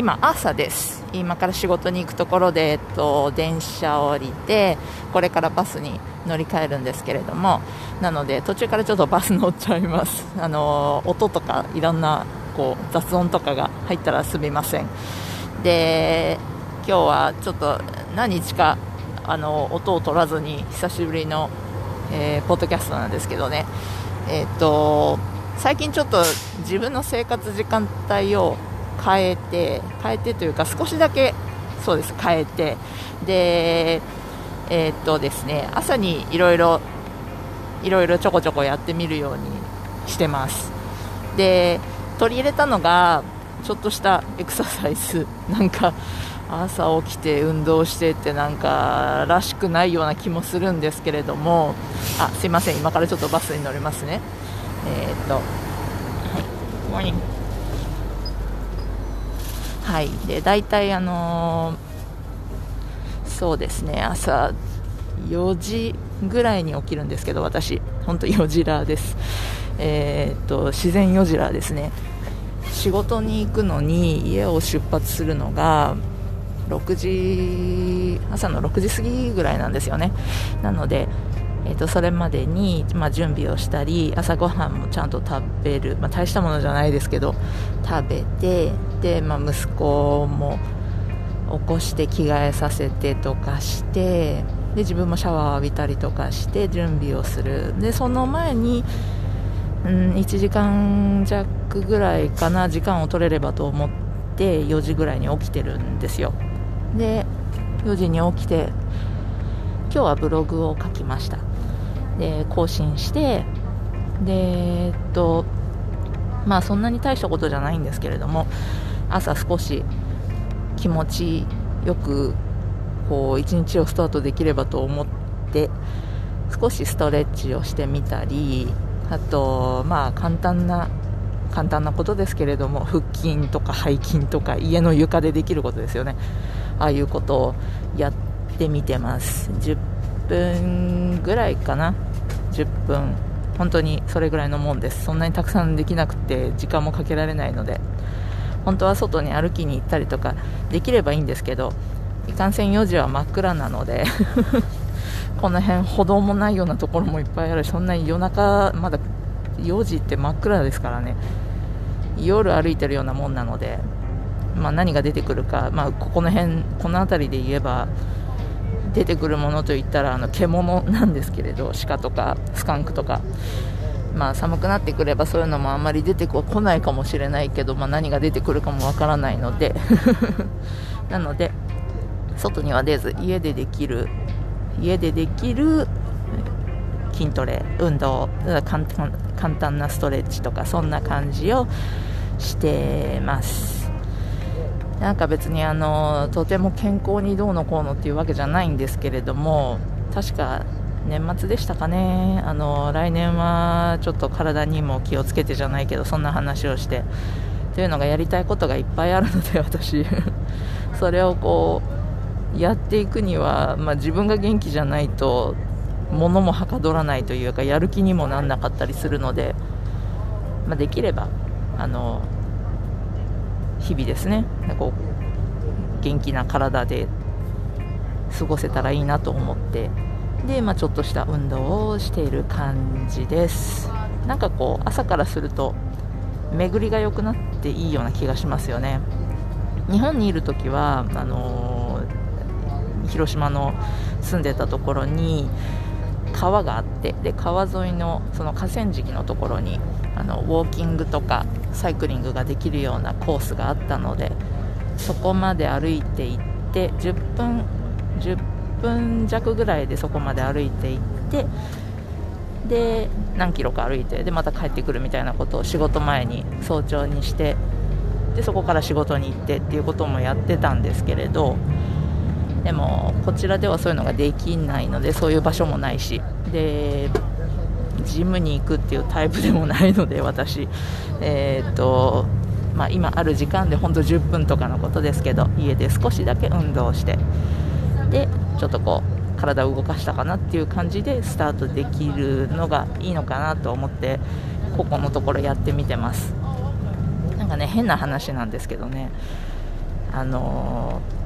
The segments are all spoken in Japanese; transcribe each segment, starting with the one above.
今朝です。今から仕事に行くところで、えっと、電車を降りてこれからバスに乗り換えるんですけれどもなので途中からちょっとバス乗っちゃいます。あの音とかいろんなこう雑音とかが入ったらすみません。で今日はちょっと何日かあの音を取らずに久しぶりの、えー、ポッドキャストなんですけどね、えーと、最近ちょっと自分の生活時間帯を変えて変えてというか少しだけそうです変えて。でえー、っとですね朝にいろいろいろいろちょこちょこやってみるようにしてます。で取り入れたのがちょっとしたエクササイズ。なんか朝起きて運動してってなんからしくないような気もするんですけれども。あすいません今からちょっとバスに乗りますね。えー、っとはい。はいで大体あのー、そうですね朝4時ぐらいに起きるんですけど私本当4時ラーです。えー、っと自然4時ラーですね。仕事に行くのに家を出発するのが6時朝の6時過ぎぐらいなんですよね。なので、えー、とそれまでに、まあ、準備をしたり朝ごはんもちゃんと食べる、まあ、大したものじゃないですけど食べてで、まあ、息子も起こして着替えさせてとかしてで自分もシャワーを浴びたりとかして準備をする。でその前に、うん、1時間弱ぐらいかな時間を取れればと思って4時ぐらいに起きてるんですよ。で4時に起きて今日はブログを書きました。で更新してでえっとまあそんなに大したことじゃないんですけれども朝少し気持ちよくこう一日をスタートできればと思って少しストレッチをしてみたりあとまあ簡単な簡単なことですけれども腹筋とか背筋とか家の床でできることですよね。ああいうことをやってみてます。10分ぐらいかな。10分本当にそれぐらいのもんです。そんなにたくさんできなくて時間もかけられないので。本当は外に歩きに行ったりとかできればいいんですけどいかんせん4時は真っ暗なので この辺歩道もないようなところもいっぱいある。しそんなに夜中まだ4時って真っ暗ですからね。夜歩いてるようなもんなのでまあ、何が出てくるか、まあ、ここの辺この辺りで言えば出てくるものといったらあの獣なんですけれど鹿とかスカンクとか、まあ、寒くなってくればそういうのもあんまり出てこないかもしれないけど、まあ、何が出てくるかもわからないので。なので外には出ず家でできる家でできる筋トレ運動簡単なストレッチとかそんな感じをしてます。なんか別にあのとても健康にどうのこうのっていうわけじゃないんですけれども確か年末でしたかね。あの来年はちょっと体にも気をつけてじゃないけどそんな話をしてというのがやりたいことがいっぱいあるので私。それをこうやっていくには、まあ、自分が元気じゃないと物もはかどらないというかやる気にもなんなかったりするので、まあ、できればあの日々ですね。こう元気な体で過ごせたらいいなと思って。で、まあ、ちょっとした運動をしている感じです。なんかこう朝からすると巡りが良くなっていいような気がしますよね。日本にいる時はあのー、広島の住んでたところに川があってで川沿いのその河川敷のところにあのウォーキングとかサイクリングができるようなコースがあったのでそこまで歩いていって10分10分弱ぐらいでそこまで歩いていってで何キロか歩いてでまた帰ってくるみたいなことを仕事前に早朝にしてでそこから仕事に行ってっていうこともやってたんですけれどでもこちらではそういうのができないのでそういう場所もないし。でジムに行くっていうタイプでもないので 私、えーとまあ、今ある時間で本当10分とかのことですけど家で少しだけ運動して。でちょっとこう体を動かしたかなっていう感じでスタートできるのがいいのかなと思ってここのところやってみてます。なんかね変な話なんですけどね。あのー、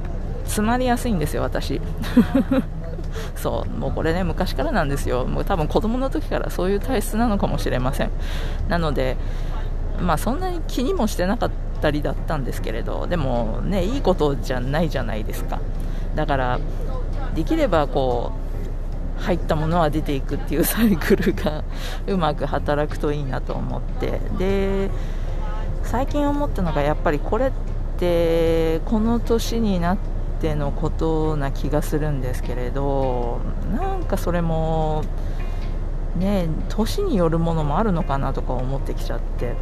詰まりやすいんですよ私。そうもうこれね昔からなんですよ。もう多分子供の時からそういう体質なのかもしれません。なのでまあそんなに気にもしてなかったりだったんですけれどでもねいいことじゃないじゃないですか。だからできればこう入ったものは出ていくっていうサイクルが うまく働くといいなと思って。で最近思ったのがやっぱりこれってこの年になっててのことな気がするんですけれどなんかそれもね年によるものもあるのかなとか思ってきちゃって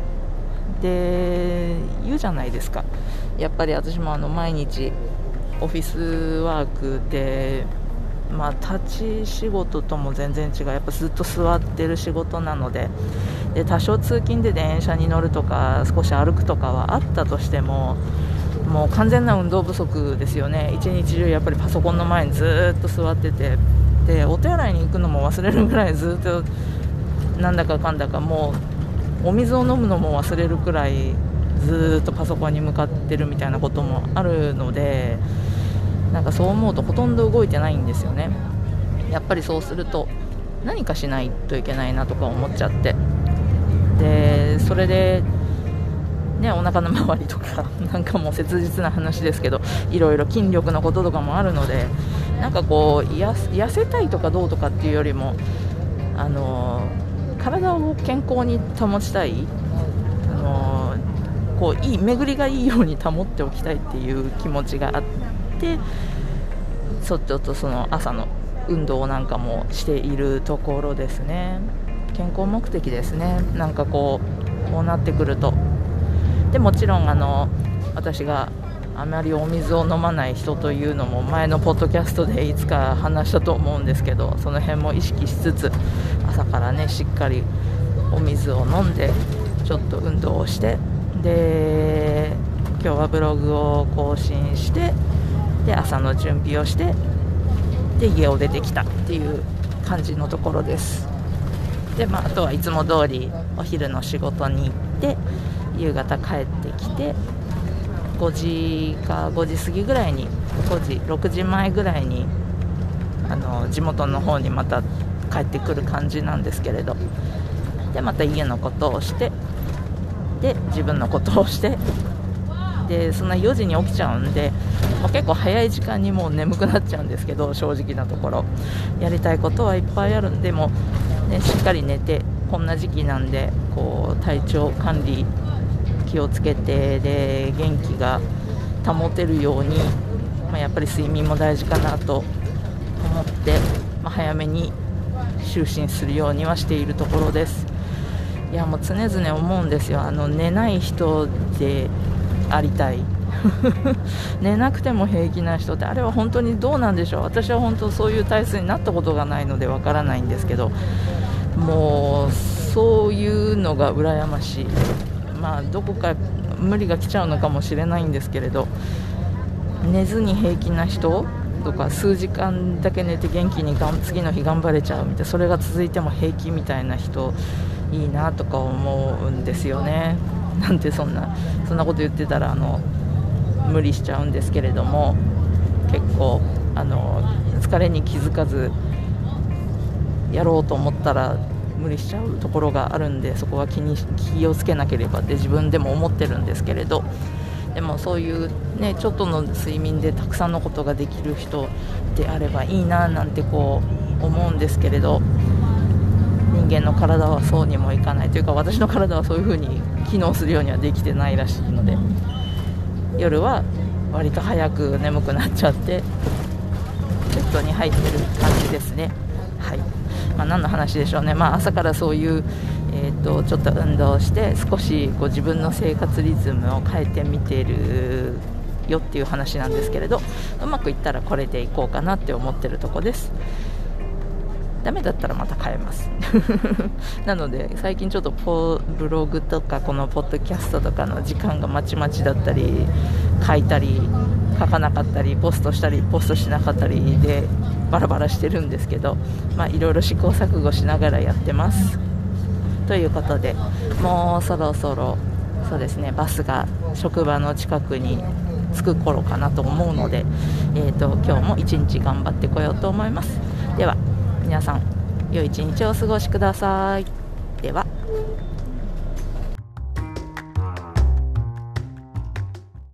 で言うじゃないですかやっぱり私もあの毎日オフィスワークで、まあ、立ち仕事とも全然違うやっぱずっと座ってる仕事なのでで多少通勤で電車に乗るとか少し歩くとかはあったとしてももう完全な運動不足ですよね。一日中やっぱりパソコンの前にずっと座ってて。でお手洗いに行くのも忘れるぐらいずっとなんだかかんだかもうお水を飲むのも忘れるくらいずっとパソコンに向かってるみたいなこともあるのでなんかそう思うとほとんど動いてないんですよね。やっぱりそうすると何かしないといけないなとか思っちゃって。でそれでね、お腹の周りとか なんかもう切実な話ですけどいろいろ筋力のこととかもあるのでなんかこう痩せたいとかどうとかっていうよりもあの体を健康に保ちたいあのこういい巡りがいいように保っておきたいっていう気持ちがあってちょっとその朝の運動なんかもしているところですね。健康目的ですね。なんかこうこうなってくるとでもちろんあの私があまりお水を飲まない人というのも前のポッドキャストでいつか話したと思うんですけどその辺も意識しつつ朝からねしっかりお水を飲んでちょっと運動をしてで今日はブログを更新してで朝の準備をしてで家を出てきたっていう感じのところです。で、まあ、あとはいつも通りお昼の仕事に行って夕方帰ってきて5時か5時過ぎぐらいに5時6時前ぐらいにあの地元の方にまた帰ってくる感じなんですけれど。でまた家のことをしてで自分のことをしてでそんな4時に起きちゃうんで、まあ、結構早い時間にもう眠くなっちゃうんですけど正直なところ。やりたいことはいっぱいあるんでも、ね、しっかり寝てこんな時期なんでこう体調管理気をつけてで元気が保てるように、まあ、やっぱり睡眠も大事かなと思って、まあ、早めに就寝するようにはしているところです。いやもう常々思うんですよ。あの寝ない人でありたい。寝なくても平気な人ってあれは本当にどうなんでしょう。私は本当そういう体質になったことがないのでわからないんですけどもうそういうのが羨ましい。まあ、どこか無理が来ちゃうのかもしれないんですけれど寝ずに平気な人とか数時間だけ寝て元気にがん次の日頑張れちゃうみたいなそれが続いても平気みたいな人いいなとか思うんですよね。なんてそんなそんなこと言ってたらあの無理しちゃうんですけれども結構あの疲れに気づかずやろうと思ったら無理しちゃうところがあるんでそこは気に気をつけなければって自分でも思ってるんですけれどでもそういうねちょっとの睡眠でたくさんのことができる人であればいいななんてこう思うんですけれど人間の体はそうにもいかないというか私の体はそういう風に機能するようにはできてないらしいので夜は割と早く眠くなっちゃってベッドに入ってる感じですね。はい。まあ、何の話でしょうね、まあ、朝からそういう、えーと、ちょっと運動して少しこう自分の生活リズムを変えてみてるよっていう話なんですけれどうまくいったらこれでいこうかなって思ってるとこです。ダメだったらまた変えます。なので最近ちょっとブログとかこのポッドキャストとかの時間がまちまちだったり書いたり書かなかったりポストしたりポストしなかったりでバラバラしてるんですけどいろいろ試行錯誤しながらやってます。ということでもうそろそろそうですねバスが職場の近くに着く頃かなと思うので、えーと、今日も一日頑張ってこようと思います。では皆さん良い一日をお過ごしください。